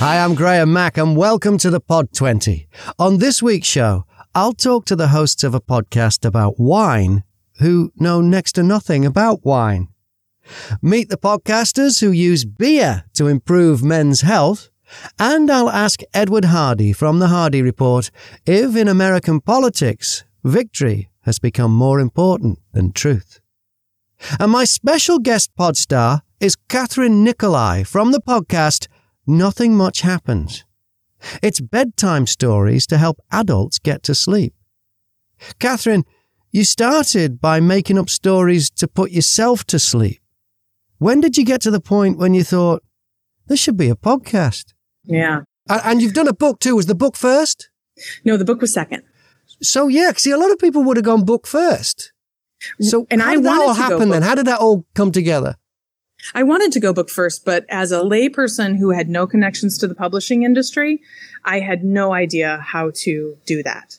Hi, I'm Graham Mack, and welcome to the Pod 20. On this week's show, I'll talk to the hosts of a podcast about wine who know next to nothing about wine. Meet the podcasters who use beer to improve men's health. And I'll ask Edward Hardy from The Hardy Report if in American politics, victory has become more important than truth. And my special guest pod star is Kathryn Nicolai from the podcast Nothing Much Happens. It's bedtime stories to help adults get to sleep. Kathryn, you started by making up stories to put yourself to sleep. When did you get to the point when you thought, this should be a podcast? Yeah. And you've done a book too. Was the book first? No, the book was second. So yeah, see, a lot of people would have gone book first. So and how I did that all happen then? How did that all come together? I wanted to go book first, but as a layperson who had no connections to the publishing industry, I had no idea how to do that.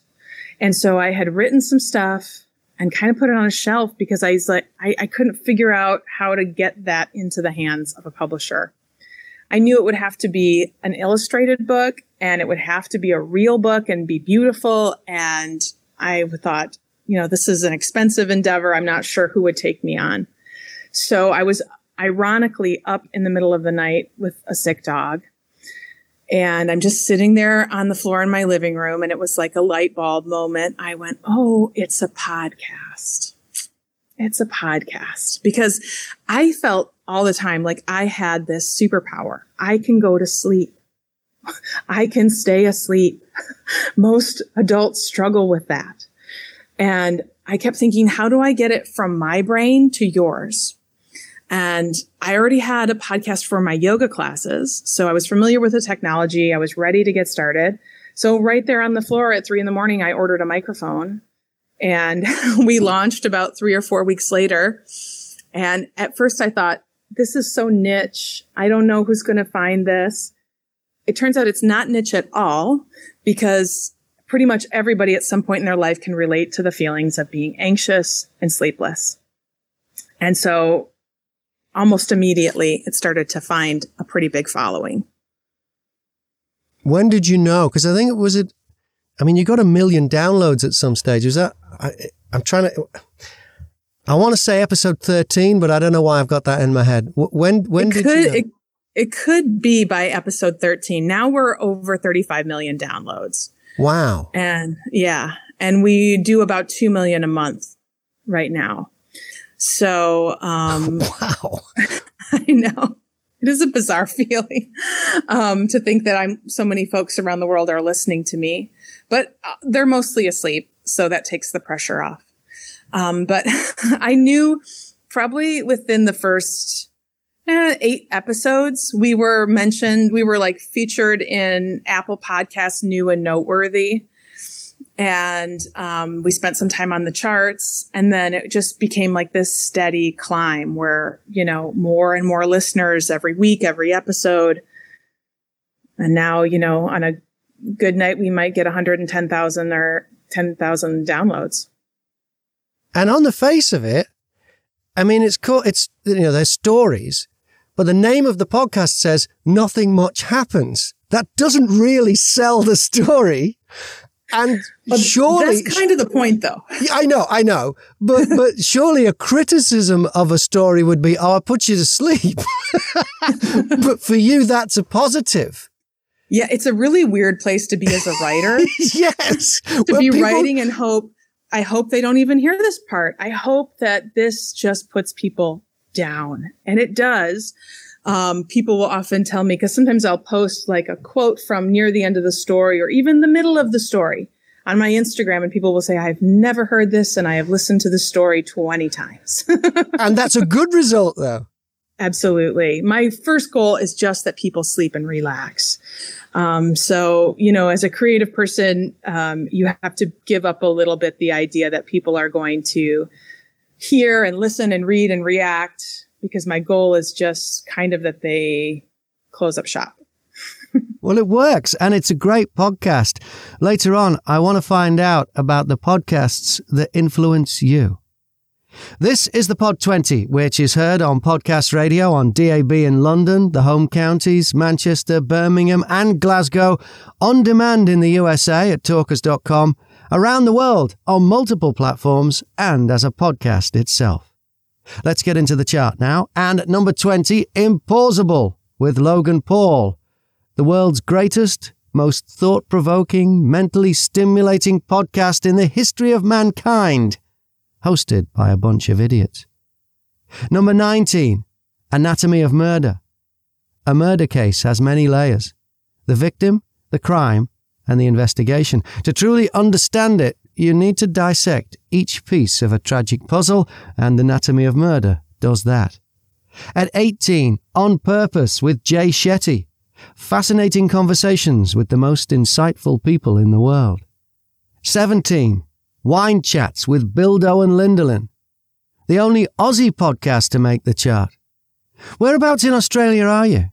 And so I had written some stuff and kind of put it on a shelf because I was like, I, I couldn't figure out how to get that into the hands of a publisher. I knew it would have to be an illustrated book and it would have to be a real book and be beautiful. And I thought, you know, this is an expensive endeavor. I'm not sure who would take me on. So I was ironically up in the middle of the night with a sick dog. And I'm just sitting there on the floor in my living room. And it was like a light bulb moment. I went, Oh, it's a podcast. It's a podcast because I felt all the time like I had this superpower. I can go to sleep. I can stay asleep. Most adults struggle with that. And I kept thinking, how do I get it from my brain to yours? And I already had a podcast for my yoga classes. So I was familiar with the technology. I was ready to get started. So right there on the floor at three in the morning, I ordered a microphone and we launched about three or four weeks later. And at first I thought, this is so niche. I don't know who's going to find this. It turns out it's not niche at all because pretty much everybody at some point in their life can relate to the feelings of being anxious and sleepless. And so almost immediately it started to find a pretty big following. When did you know? Because I think it was it. I mean, you got a million downloads at some stage. Was that? I, I'm trying to. I want to say episode 13, but I don't know why I've got that in my head. When when it did could, you? Know? It, it could be by episode 13. Now we're over 35 million downloads. wow. And yeah, and we do about 2 million a month right now. So, um, Wow. I know. It is a bizarre feeling um, to think that I'm so many folks around the world are listening to me, but uh, they're mostly asleep, so that takes the pressure off. Um, but I knew probably within the first eh, eight episodes, we were mentioned. We were like featured in Apple Podcasts, new and noteworthy and um, we spent some time on the charts and then it just became like this steady climb where you know more and more listeners every week every episode and now you know on a good night we might get 110000 or 10000 downloads And on the face of it, I mean, it's cool. It's, you know, there's stories, but the name of the podcast says nothing much happens. That doesn't really sell the story. And But surely, that's kind of the point though Yeah, I know, I know, but, but surely a criticism of a story would be, oh, I put you to sleep. but for you, that's a positive. yeah it's a really weird place to be as a writer yes. to Well, be people- writing and hope i hope they don't even hear this part i hope that this just puts people down and it does um, people will often tell me because sometimes i'll post like a quote from near the end of the story or even the middle of the story on my instagram and people will say i've never heard this and i have listened to the story 20 times And that's a good result, though. Absolutely. My first goal is just that people sleep and relax. Um, so, you know, as a creative person, um, you have to give up a little bit the idea that people are going to hear and listen and read and react because my goal is just kind of that they close up shop. Well, it works, and it's a great podcast. Later on, I want to find out about the podcasts that influence you. This is the Pod 20, which is heard on podcast radio on DAB in London, the home counties, Manchester, Birmingham, and Glasgow, on demand in the USA at talkers.com, around the world on multiple platforms, and as a podcast itself. Let's get into the chart now. And number 20, Impaulsive with Logan Paul, the world's greatest, most thought provoking, mentally stimulating podcast in the history of mankind hosted by a bunch of idiots. Number 19, Anatomy of Murder. A murder case has many layers the victim, the crime, and the investigation. To truly understand it, you need to dissect each piece of a tragic puzzle, and Anatomy of Murder does that. At 18, On Purpose with Jay Shetty. Fascinating conversations with the most insightful people in the world. 17, Wine Chats with Bildo and Lindelin, the only Aussie podcast to make the chart. Whereabouts in Australia are you?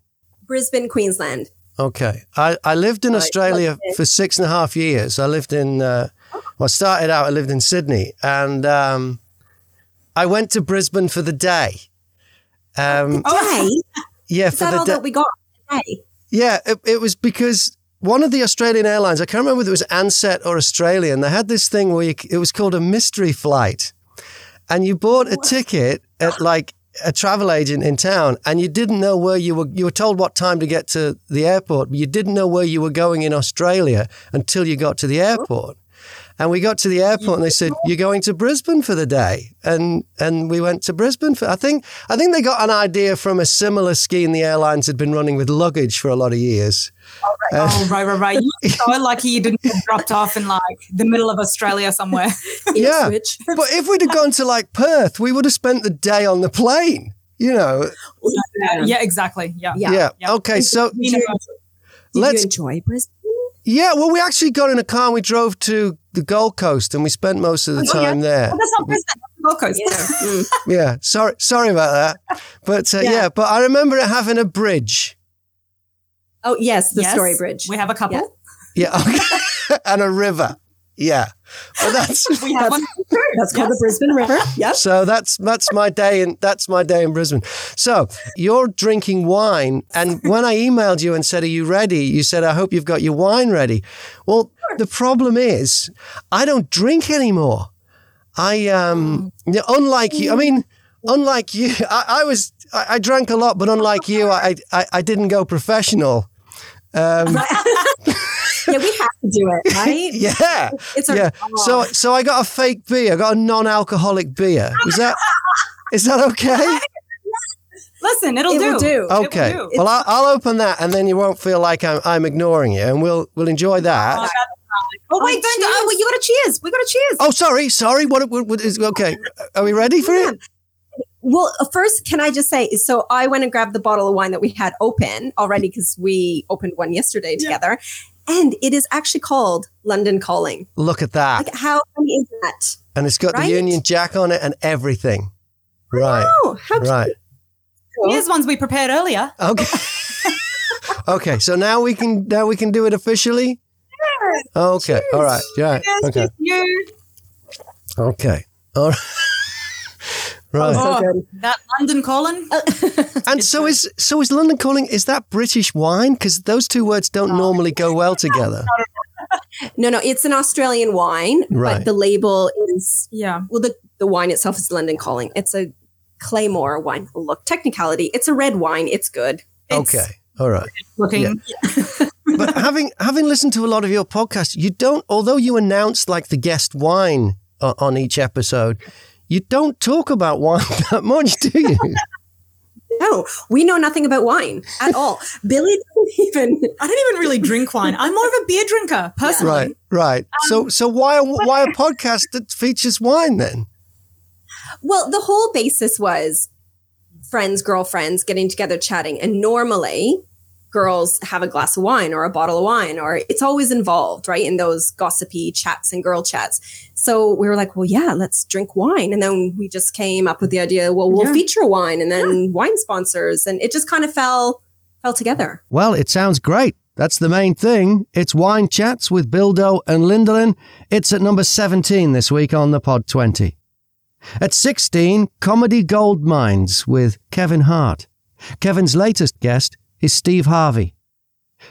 Brisbane, Queensland. Okay. I, I lived in Australia for six and a half years. I lived in, uh, well, I started out, I lived in Sydney and um, I went to Brisbane for the day. Um, Day? yeah, Is for that the all day. that we got today? Yeah, it, it was because one of the Australian airlines, I can't remember whether it was Ansett or Australian, they had this thing where you, it was called a mystery flight. And you bought a ticket at like a travel agent in town and you didn't know where you were, you were told what time to get to the airport, but you didn't know where you were going in Australia until you got to the airport. And we got to the airport and they said, You're going to Brisbane for the day. And and we went to Brisbane for I think I think they got an idea from a similar scheme the airlines had been running with luggage for a lot of years. Oh, right, uh, oh, right, right. You're so lucky you didn't get dropped off in like the middle of Australia somewhere. Yeah. Ipswich. But if we'd have gone to like Perth, we would have spent the day on the plane. You know. yeah, yeah, exactly. Yeah. Yeah. Yeah. Yeah. Okay, so You Did Let's- you enjoy Brisbane? Yeah, well we actually got in a car and we drove to the Gold Coast and we spent most of the Oh, yeah. time there. oh, that's not Brisbane. Gold Coast. Yeah. Mm. Yeah. Sorry sorry about that. But uh, yeah. Yeah. but I remember it having a bridge. Oh, yes, the Yes, Story Bridge. We have a couple. Yeah. Yeah. Okay. and a river. Yeah. But that's We have one. That's called the Brisbane River. Yep. So that's that's my day in that's my day in Brisbane. So you're drinking wine, and when I emailed you and said, "Are you ready?" You said, "I hope you've got your wine ready." Well, the problem is, I don't drink anymore. I um, unlike you. I mean, unlike you, I, I was I, I drank a lot, but unlike you, I I, I didn't go professional. Um, Yeah, we have to do it, right? yeah, It's our yeah. So so I got a fake beer. I got a non-alcoholic beer. Is that is that okay? Listen, it'll It do. will do. It will Okay. do. Well, I'll, I'll open that, and then you won't feel like I'm, I'm ignoring you, and we'll we'll enjoy Oh, that. that's fine. Oh, wait, don't Oh, well, you got to cheers. We got to cheers. Oh, sorry, sorry. What, what, what is okay? Are we ready for it? Well, uh, first, can I just say, so I went and grabbed the bottle of wine that we had open already because we opened one yesterday Yeah. Together. And it is actually called London Calling. Look at that, Like, how funny is that? and it's got the? Union Jack on it and everything. Right, Oh, how right. cute. Here's ones we prepared earlier. Okay. okay. So now we can now we can do it officially. Okay. All right. Yeah. Yes, Okay. you. Okay. All right. Oh, right. Oh, good. that London calling. Uh, and so is so is London calling? Is that British wine? Because those two words don't normally go well together. No, no, it's an Australian wine, Right. but the label is Yeah. well, the, the wine itself is London Calling. It's a Claymore wine. Look, technicality, it's a red wine. It's good. It's- Okay. All right. Looking. but having having listened to a lot of your podcasts, you don't. Although you announce like the guest wine o- on each episode, you don't talk about wine that much, do you? No, we know nothing about wine at all. Billy doesn't even. I don't even really drink wine. I'm more of a beer drinker, personally. right. Right. Um, so so why a, why a podcast that features wine then? Well, the whole basis was friends, girlfriends getting together, chatting, and normally girls have a glass of wine or a bottle of wine, or it's always involved, right, in those gossipy chats and girl chats. So we were like, well, yeah, let's drink wine. And then we just came up with the idea, well, we'll Yeah. feature wine and then wine sponsors. And it just kind of fell fell together. Well, it sounds great. That's the main thing. It's Wine Chats with Bildo and Lindelin. It's at number 17 this week on the Pod 20. At 16, Comedy Gold Minds with Kevin Hart. Kevin's latest guest is Steve Harvey.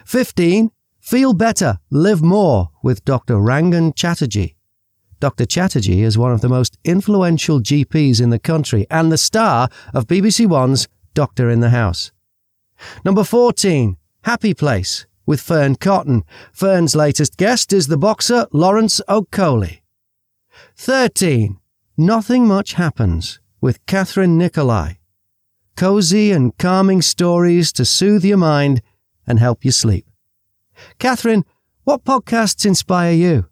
15, Feel Better, Live More with Dr. Rangan Chatterjee. Dr. Chatterjee is one of the most influential GPs in the country and the star of BBC One's Doctor in the House. Number 14, Happy Place with Fearne Cotton. Fearne's latest guest is the boxer Lawrence Okolie. 13. Nothing Much Happens with Kathryn Nicolai. Cozy and calming stories to soothe your mind and help you sleep. Kathryn, what podcasts inspire you?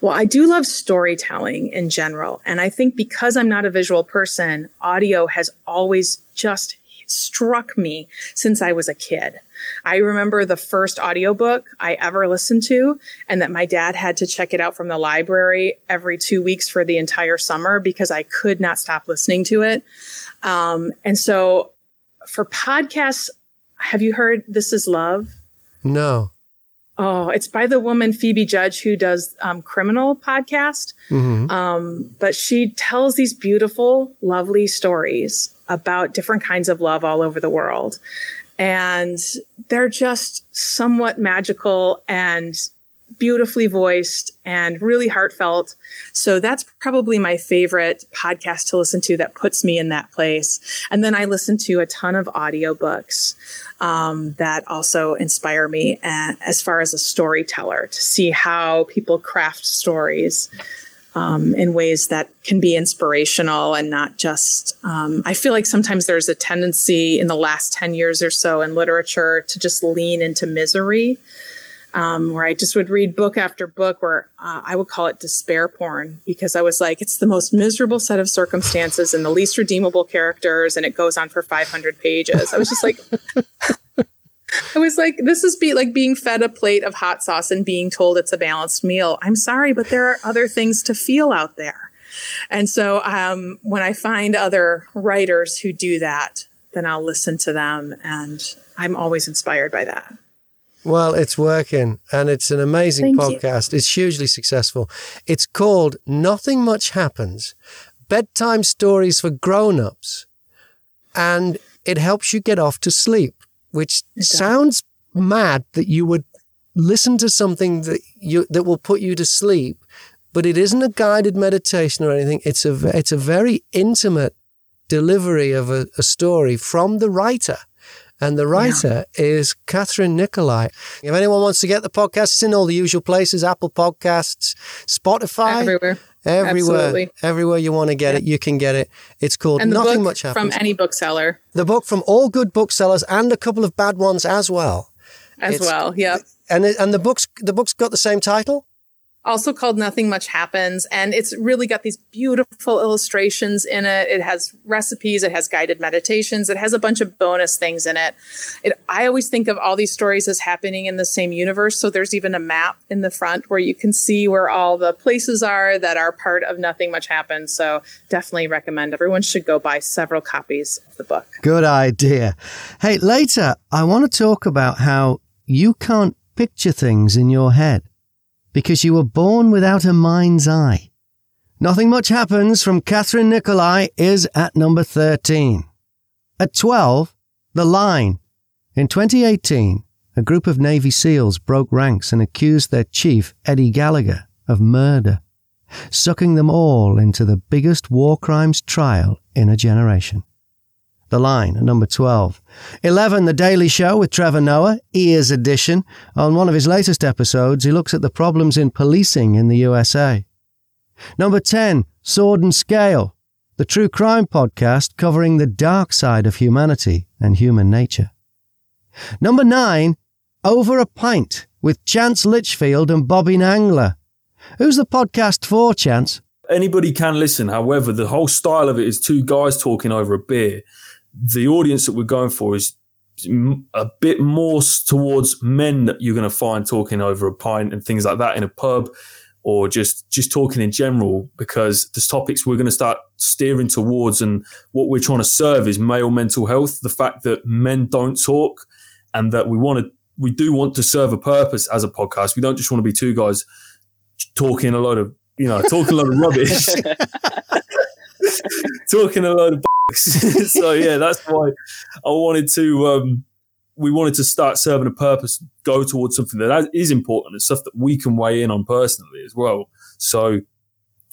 Well, I do love storytelling in general. And I think because I'm not a visual person, audio has always just struck me since I was a kid. I remember the first audiobook I ever listened to, and that my dad had to check it out from the library every two weeks for the entire summer because I could not stop listening to it. Um, and so for podcasts, have you heard This Is Love? No. Oh, it's by the woman Phoebe Judge who does um, criminal podcast. Mm-hmm. Um, but she tells these beautiful, lovely stories about different kinds of love all over the world. And they're just somewhat magical and beautifully voiced and really heartfelt. So that's probably my favorite podcast to listen to that puts me in that place. And then I listen to a ton of audiobooks um, that also inspire me uh, as far as a storyteller to see how people craft stories um, in ways that can be inspirational and not just. Um, I feel like sometimes there's a tendency in the last 10 years or so in literature to just lean into misery. Um, where I just would read book after book where uh, I would call it despair porn because I was like, it's the most miserable set of circumstances and the least redeemable characters, and it goes on for 500 pages. I was just like, I was like, this is be like being fed a plate of hot sauce and being told it's a balanced meal. I'm sorry, but there are other things to feel out there. And so um, when I find other writers who do that, then I'll listen to them. And I'm always inspired by that. Well, it's working and it's an amazing Thank podcast. It's hugely successful. It's called Nothing Much Happens Bedtime Stories for Grown Ups. And it helps you get off to sleep, which sounds mad that you would listen to something that you that will put you to sleep, but it isn't a guided meditation or anything. It's a it's a very intimate delivery of a, a story from the writer. And the writer is Kathryn Nicolai. If anyone wants to get the podcast, it's in all the usual places Apple Podcasts, Spotify. Everywhere. Everywhere, Absolutely. everywhere you want to get it, you can get it. It's called And the Nothing book Much from any bookseller the book from all good booksellers and a couple of bad ones as well. as It's- well. yeah. And it, and the books the book's got the same title. Also called Nothing Much Happens. And it's really got these beautiful illustrations in it. It has recipes, it has guided meditations, it has a bunch of bonus things in it. it. I always think of all these stories as happening in the same universe. So there's even a map in the front where you can see where all the places are that are part of Nothing Much Happens. So definitely recommend everyone should go buy several copies of the book. Good idea. Hey, later I want to talk about how you can't picture things in your head because you were born without a mind's eye. Nothing much happens from Kathryn Nicolai is at number 13. At 12, The Line. In 2018, a group of Navy SEALs broke ranks and accused their chief, Eddie Gallagher, of murder, sucking them all into the biggest war crimes trial in a generation. The Line number 12. 11, The Daily Show with Trevor Noah, Ears Edition. On one of his latest episodes, he looks at the problems in policing in the USA. Number 10, Sword and Scale, the true crime podcast covering the dark side of humanity and human nature. Number 9, Over a Pint with Chance Litchfield and Bobby Nangler. Who's the podcast for, Chance? anybody can listen. However, the whole style of it is two guys talking over a beer. The audience that we're going for is a bit more towards men that you're going to find talking over a pint and things like that in a pub or just just talking in general because the topics we're going to start steering towards and what we're trying to serve is male mental health the fact that men don't talk and that we want to we do want to serve a purpose as a podcast we don't just want to be two guys talking a lot of you know talking a lot of rubbish talking a lot of. so yeah, that's why I wanted to. Um, we wanted to start serving a purpose, go towards something that is important and stuff that we can weigh in on personally as well. So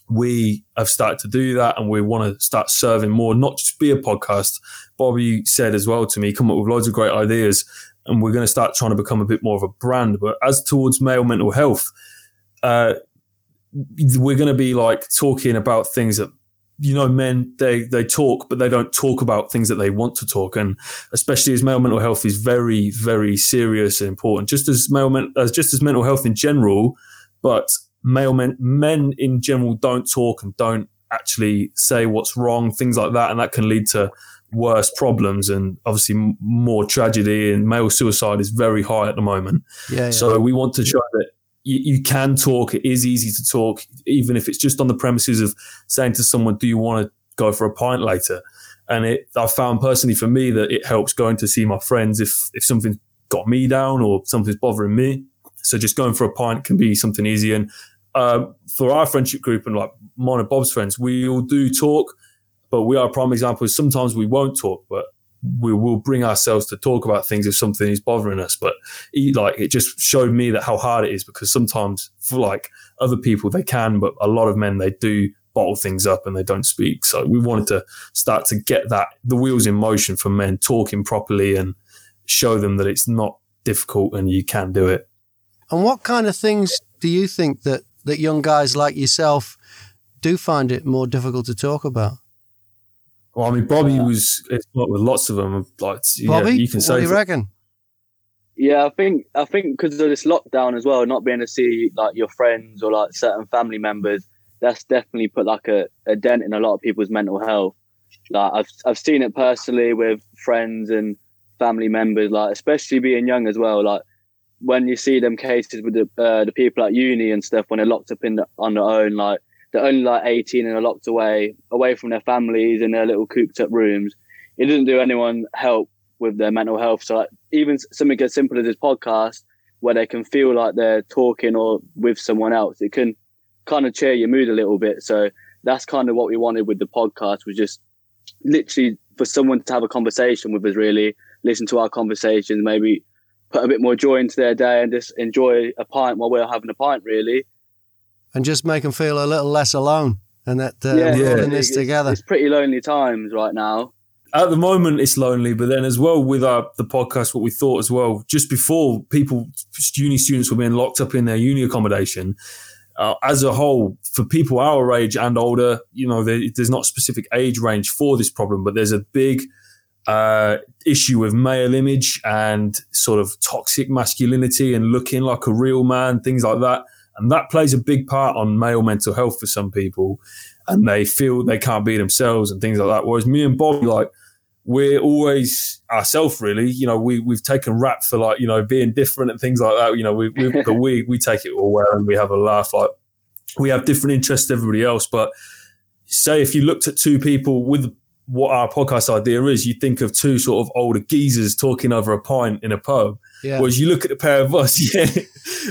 we have started to do that and we want to start serving more, not just be a podcast. Bobby said as well to me, come up with loads of great ideas and we're going to start trying to become a bit more of a brand. But as towards male mental health, uh, we're going to be like talking about things that you know men they they talk but they don't talk about things that they want to talk. And especially as male mental health is very very serious and important just as male men, as just as mental health in general but male men men in general don't talk and don't actually say what's wrong things like that. And that can lead to worse problems and obviously more tragedy. And male suicide is very high at the moment. Yeah, yeah. so we want to show that you, you can talk. It is easy to talk, even if it's just on the premises of saying to someone, "Do you want to go for a pint later?" And it, I found personally for me that it helps going to see my friends if if something got me down or something's bothering me. So just going for a pint can be something easy. And uh, for our friendship group and like mine and Bob's friends, we all do talk, but we are prime examples. Sometimes we won't talk, but we will bring ourselves to talk about things if something is bothering us. But he, like it just showed me that how hard it is because sometimes for like other people they can, but a lot of men they do bottle things up and they don't speak. So we wanted to start to get that the wheels in motion for men talking properly and show them that it's not difficult and you can do it. And what kind of things do you think that, that young guys like yourself do find it more difficult to talk about? Well, I mean, Bobby was it's with lots of them. Like, Bobby, yeah, you can say. what say do you reckon? Yeah, I think I think because of this lockdown as well, not being able to see like your friends or like certain family members, that's definitely put like a, a dent in a lot of people's mental health. Like I've I've seen it personally with friends and family members, like especially being young as well. Like when you see them cases with the uh, the people at uni and stuff when they're locked up in the, on their own, like they're only like 18 and are locked away, away from their families in their little cooped up rooms. It doesn't do anyone help with their mental health. So like, even something as simple as this podcast, where they can feel like they're talking or with someone else, it can kind of cheer your mood a little bit. So that's kind of what we wanted with the podcast was just literally for someone to have a conversation with us, really listen to our conversations, maybe put a bit more joy into their day and just enjoy a pint while we're having a pint, really. And just make them feel a little less alone and that uh, we're all in this it's- together. It's pretty lonely times right now. at the moment it's lonely, but then as well with our the podcast, what we thought as well, just before people, uni students were being locked up in their uni accommodation, uh, as a whole, for people our age and older, you know, there, there's not a specific age range for this problem, but there's a big uh, issue with male image and sort of toxic masculinity and looking like a real man, things like that. And that plays a big part on male mental health for some people. And they feel they can't be themselves and things like that. Whereas me and Bobby, like, we're always ourselves really you know we we've taken rap for like you know being different and things like that you know we, we but we we take it all well and we have a laugh like we have different interests to everybody else but say if you looked at two people with what our podcast idea is you think of two sort of older geezers talking over a pint in a pub Yeah. whereas you look at a pair of us yeah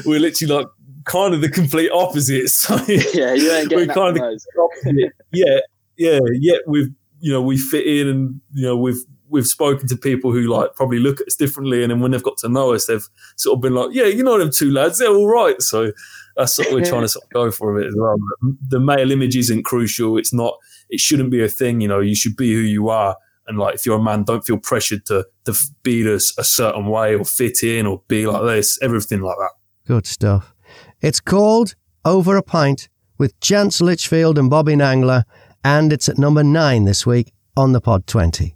we're literally like kind of the complete opposite. So Yeah, you ain't we're getting that kind from of us. yeah, yeah, yet we've you know we fit in and you know we've we've spoken to people who like probably look at us differently. And then when they've got to know us they've sort of been like yeah you know them two lads. They're all right. So that's what we're trying to sort of go for a bit as well. But the male image isn't crucial. It's not it shouldn't be a thing you know. You should be who you are. And like if you're a man don't feel pressured to to be this a certain way or fit in or be like this everything like that. Good stuff. It's called Over a Pint with Chance Litchfield and Bobby Nangler, and it's at number nine this week on the Pod 20.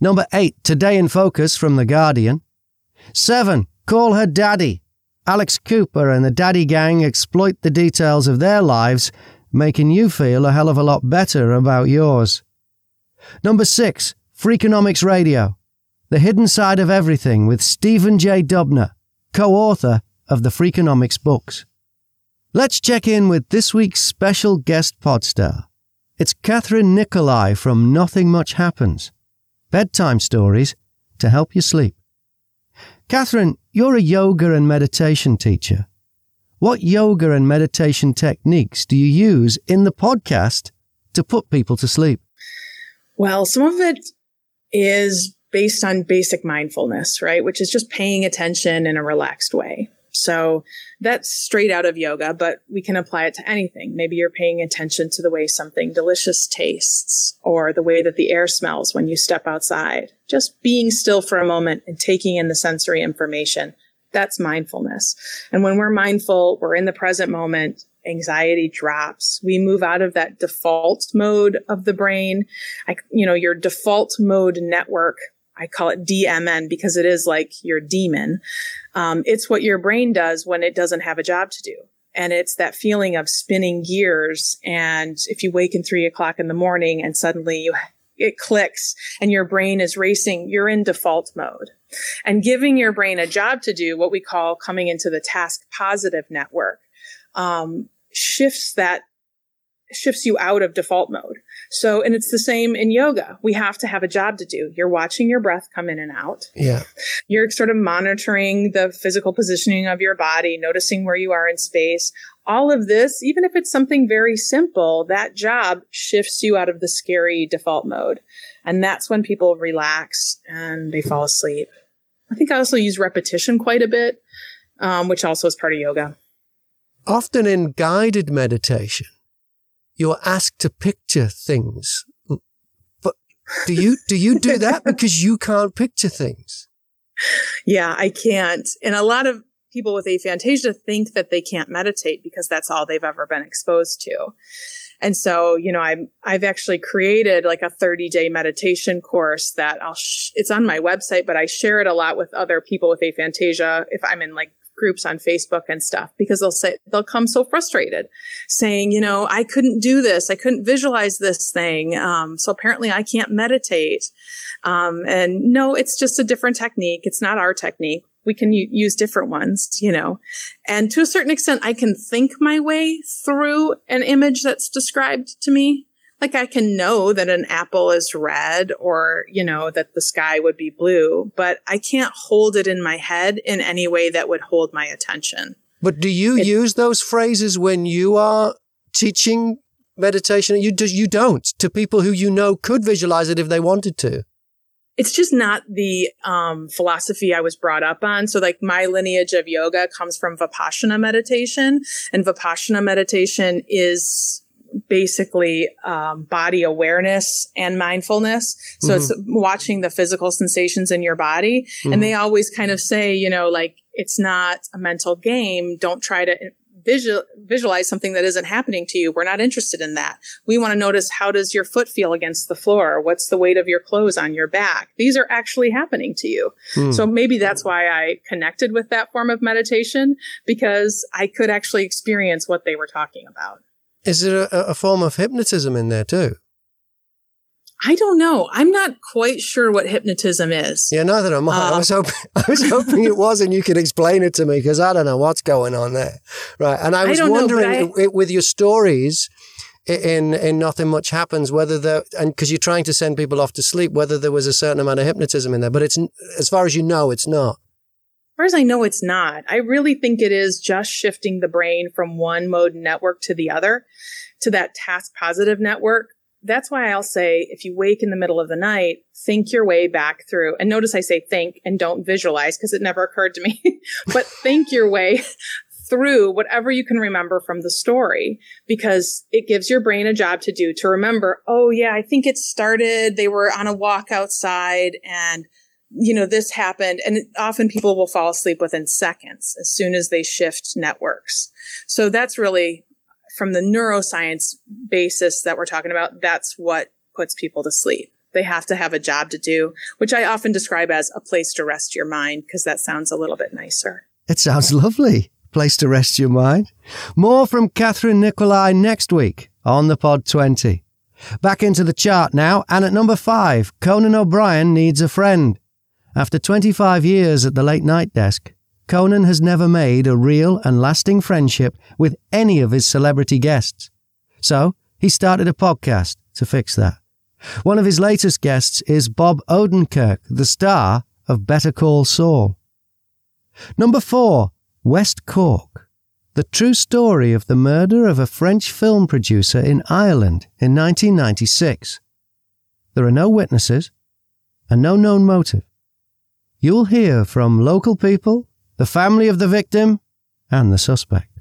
Number eight, Today in Focus from The Guardian. Seven, Call Her Daddy. Alex Cooper and the Daddy Gang exploit the details of their lives, making you feel a hell of a lot better about yours. Number six, Freakonomics Radio. The Hidden Side of Everything with Stephen J. Dubner, co-author of the Freakonomics books. Let's check in with this week's special guest podstar. It's Kathryn Nicolai from Nothing Much Happens. Bedtime stories to help you sleep. Kathryn, you're a yoga and meditation teacher. What yoga and meditation techniques do you use in the podcast to put people to sleep? Well, some of it is based on basic mindfulness, right? Which is just paying attention in a relaxed way. So that's straight out of yoga, but we can apply it to anything. Maybe you're paying attention to the way something delicious tastes or the way that the air smells when you step outside. Just being still for a moment and taking in the sensory information. That's mindfulness. And when we're mindful, we're in the present moment. Anxiety drops. We move out of that default mode of the brain. I, you know, your default mode network I call it DMN because it is like your demon. Um, it's what your brain does when it doesn't have a job to do. And it's that feeling of spinning gears. And if you wake in three o'clock in the morning and suddenly you, it clicks and your brain is racing, you're in default mode. And giving your brain a job to do, what we call coming into the task positive network, um, shifts that shifts you out of default mode. So, and it's the same in yoga. We have to have a job to do. You're watching your breath come in and out. Yeah. You're sort of monitoring the physical positioning of your body, noticing where you are in space. All of this, even if it's something very simple, that job shifts you out of the scary default mode. And that's when people relax and they fall asleep. I think I also use repetition quite a bit, um, which also is part of yoga. Often in guided meditation, you're asked to picture things. But do you do you do that because you can't picture things? Yeah, I can't. And a lot of people with aphantasia think that they can't meditate because that's all they've ever been exposed to. And so, you know, I'm, I've actually created like a 30 day meditation course that I'll, sh- it's on my website, but I share it a lot with other people with aphantasia. If I'm in like groups on Facebook and stuff because they'll say, they'll come so frustrated saying, you know, I couldn't do this. I couldn't visualize this thing. Um, so apparently I can't meditate. Um, and no, it's just a different technique. It's not our technique. We can u- use different ones, you know, and to a certain extent, I can think my way through an image that's described to me like I can know that an apple is red or, you know, that the sky would be blue, but I can't hold it in my head in any way that would hold my attention. But do you it, use those phrases when you are teaching meditation? You do, you don't to people who you know could visualize it if they wanted to. It's just not the um, philosophy I was brought up on. So, like, my lineage of yoga comes from Vipassana meditation, and Vipassana meditation is basically um, body awareness and mindfulness. So mm-hmm. it's watching the physical sensations in your body. Mm-hmm. And they always kind of say, you know, like it's not a mental game. Don't try to visual, visualize something that isn't happening to you. We're not interested in that. We want to notice how does your foot feel against the floor? What's the weight of your clothes on your back? These are actually happening to you. Mm. So maybe that's why I connected with that form of meditation because I could actually experience what they were talking about. Is there a, a form of hypnotism in there too? I don't know. I'm not quite sure what hypnotism is. Yeah, neither am I. Uh, I was hoping I was hoping it was, and you could explain it to me because I don't know what's going on there, right? And I was I wondering know, I, with your stories in in nothing much happens whether there and because you're trying to send people off to sleep whether there was a certain amount of hypnotism in there, but it's as far as you know, it's not far as I know, it's not. I really think it is just shifting the brain from one mode network to the other, to that task positive network. That's why I'll say if you wake in the middle of the night, think your way back through. And notice I say think and don't visualize because it never occurred to me, but think your way through whatever you can remember from the story because it gives your brain a job to do to remember, oh yeah, I think it started, they were on a walk outside and you know, this happened. And often people will fall asleep within seconds as soon as they shift networks. So that's really from the neuroscience basis that we're talking about. That's what puts people to sleep. They have to have a job to do, which I often describe as a place to rest your mind because that sounds a little bit nicer. It sounds lovely. Place to rest your mind. More from Kathryn Nicolai next week on the Pod 20. Back into the chart now, and at number five, Conan O'Brien needs a friend. After 25 years at the late night desk, Conan has never made a real and lasting friendship with any of his celebrity guests. So he started a podcast to fix that. One of his latest guests is Bob Odenkirk, the star of Better Call Saul. Number four, West Cork. the true story of the murder of a French film producer in Ireland in 1996. There are no witnesses and no known motive. You'll hear from local people, the family of the victim, and the suspect.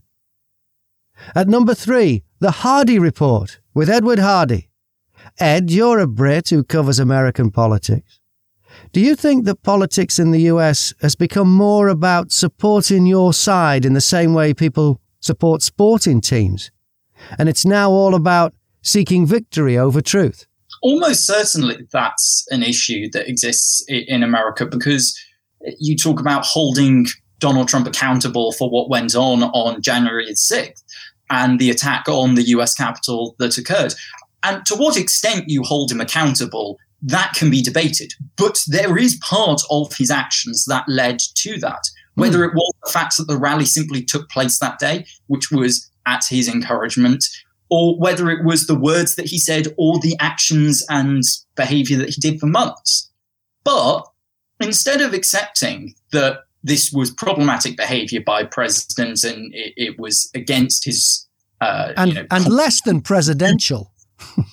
At number three, The Hardy Report with Edward Hardy. Ed, you're a Brit who covers American politics. Do you think that politics in the US has become more about supporting your side in the same way people support sporting teams? And it's now all about seeking victory over truth? Almost certainly that's an issue that exists in America because you talk about holding Donald Trump accountable for what went on on January 6th and the attack on the US Capitol that occurred. And to what extent you hold him accountable, that can be debated. But there is part of his actions that led to that. Whether mm. it was the fact that the rally simply took place that day, which was at his encouragement, or whether it was the words that he said or the actions and behavior that he did for months. But instead of accepting that this was problematic behavior by president and it, it was against his uh, and, you know, and less than presidential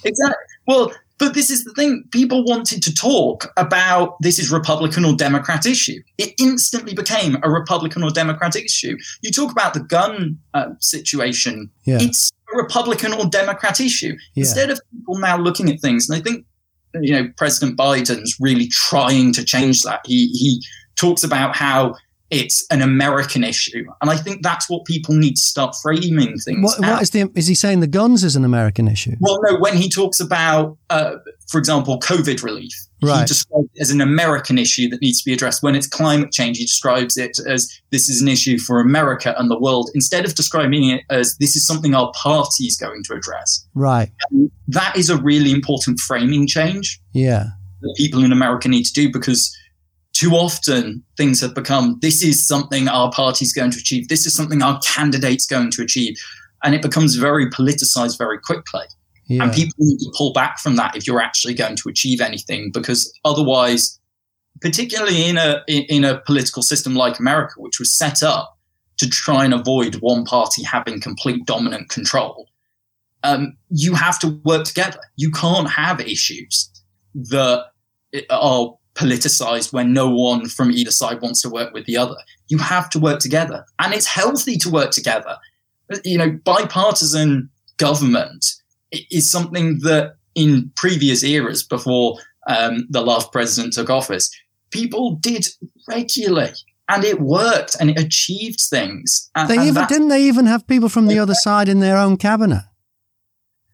exactly. Well, but this is the thing. People wanted to talk about this is Republican or Democrat issue. It instantly became a Republican or Democrat issue. You talk about the gun uh, situation. Yeah. It's a Republican or Democrat issue. Yeah. Instead of people now looking at things, and I think you know President Biden's really trying to change that. He he talks about how it's an American issue. And I think that's what people need to start framing things. What, what is the is he saying the guns is an American issue? Well, no. When he talks about, uh, for example, COVID relief, right. he describes it as an American issue that needs to be addressed. When it's climate change, he describes it as this is an issue for America and the world, instead of describing it as this is something our party is going to address. Right. And that is a really important framing change. Yeah. That people in America need to do because too often things have become this is something our party's going to achieve, this is something our candidate's going to achieve. And it becomes very politicized very quickly. Yeah. And people need to pull back from that if you're actually going to achieve anything, because otherwise, particularly in a in a political system like America, which was set up to try and avoid one party having complete dominant control, um, you have to work together. You can't have issues that are politicized when no one from either side wants to work with the other. You have to work together. And it's healthy to work together. You know, bipartisan government is something that in previous eras before um, the last president took office, people did regularly. And it worked and it achieved things. And, they and even that- didn't they even have people from the other side in their own cabinet?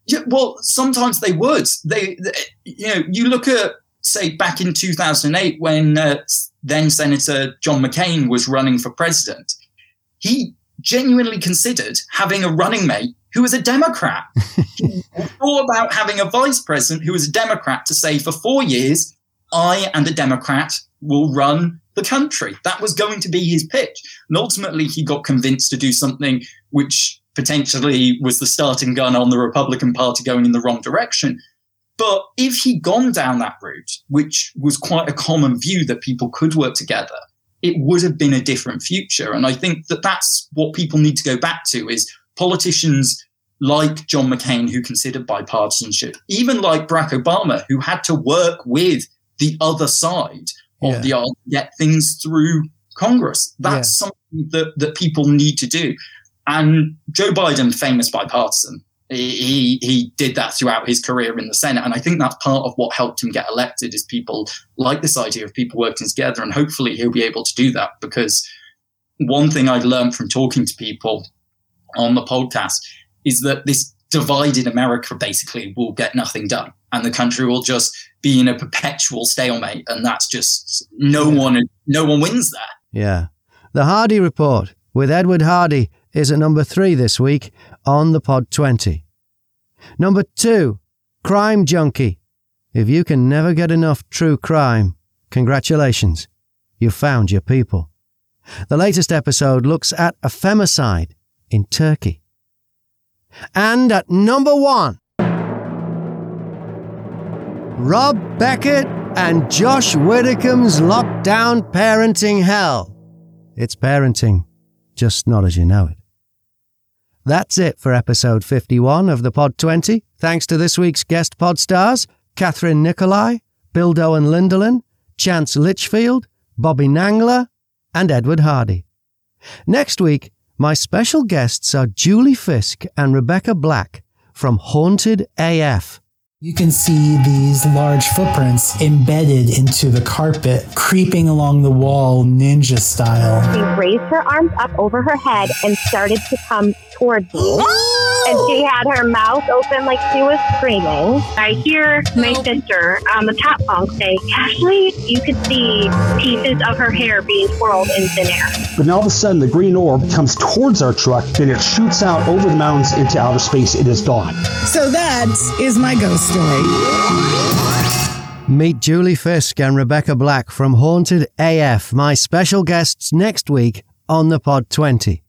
Yeah, well, sometimes they would. They, they, you know, you look at say back in 2008 when uh, then Senator John McCain was running for president, he genuinely considered having a running mate who was a Democrat. he thought about having a vice president who was a Democrat to say for four years, I and a Democrat will run the country. That was going to be his pitch. And ultimately, he got convinced to do something which potentially was the starting gun on the Republican Party going in the wrong direction. But if he'd gone down that route, which was quite a common view that people could work together, it would have been a different future. And I think that that's what people need to go back to is politicians like John McCain, who considered bipartisanship, even like Barack Obama, who had to work with the other side of Yeah. the aisle to get things through Congress. That's something that, that people need to do. And Joe Biden, famous bipartisan, he he did that throughout his career in the Senate, and I think that's part of what helped him get elected. Is people like this idea of people working together, and hopefully he'll be able to do that. Because one thing I've learned from talking to people on the podcast is that this divided America basically will get nothing done, and the country will just be in a perpetual stalemate, and that's just no one no one wins there. Yeah. The Hardy Report with Edward Hardy is at number three this week on the Pod 20. Number two, Crime Junkie. If you can never get enough true crime, congratulations. You've found your people. The latest episode looks at a femicide in Turkey. And at number one, Rob Beckett and Josh Widdicombe's Lockdown Parenting Hell. It's parenting, just not as you know it. That's it for episode 51 of the Pod 20. Thanks to this week's guest pod stars Kathryn Nicolai, Bill and Lindeland, Chance Litchfield, Bobby Nangler, and Edward Hardy. Next week, my special guests are Julie Fisk and Rebecca Black from Haunted AF. You can see these large footprints embedded into the carpet, creeping along the wall ninja style. She raised her arms up over her head and started to come towards me. And she had her mouth open like she was screaming. I hear my sister on the top bunk say, Ashley, you could see pieces of her hair being twirled in thin air. But now all of a sudden, the green orb comes towards our truck, and it shoots out over the mountains into outer space. It is gone. So that is my ghost Meet Julie Fisk and Rebecca Black from Haunted AF, my special guests next week on the Pod 20.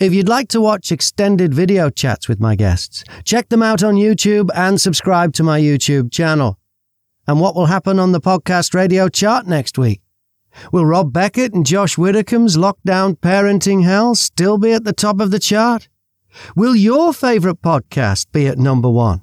If you'd like to watch extended video chats with my guests, check them out on YouTube and subscribe to my YouTube channel. And what will happen on the podcast radio chart next week? Will Rob Beckett and Josh Widdicombe's Lockdown Parenting Hell still be at the top of the chart? Will your favourite podcast be at number one?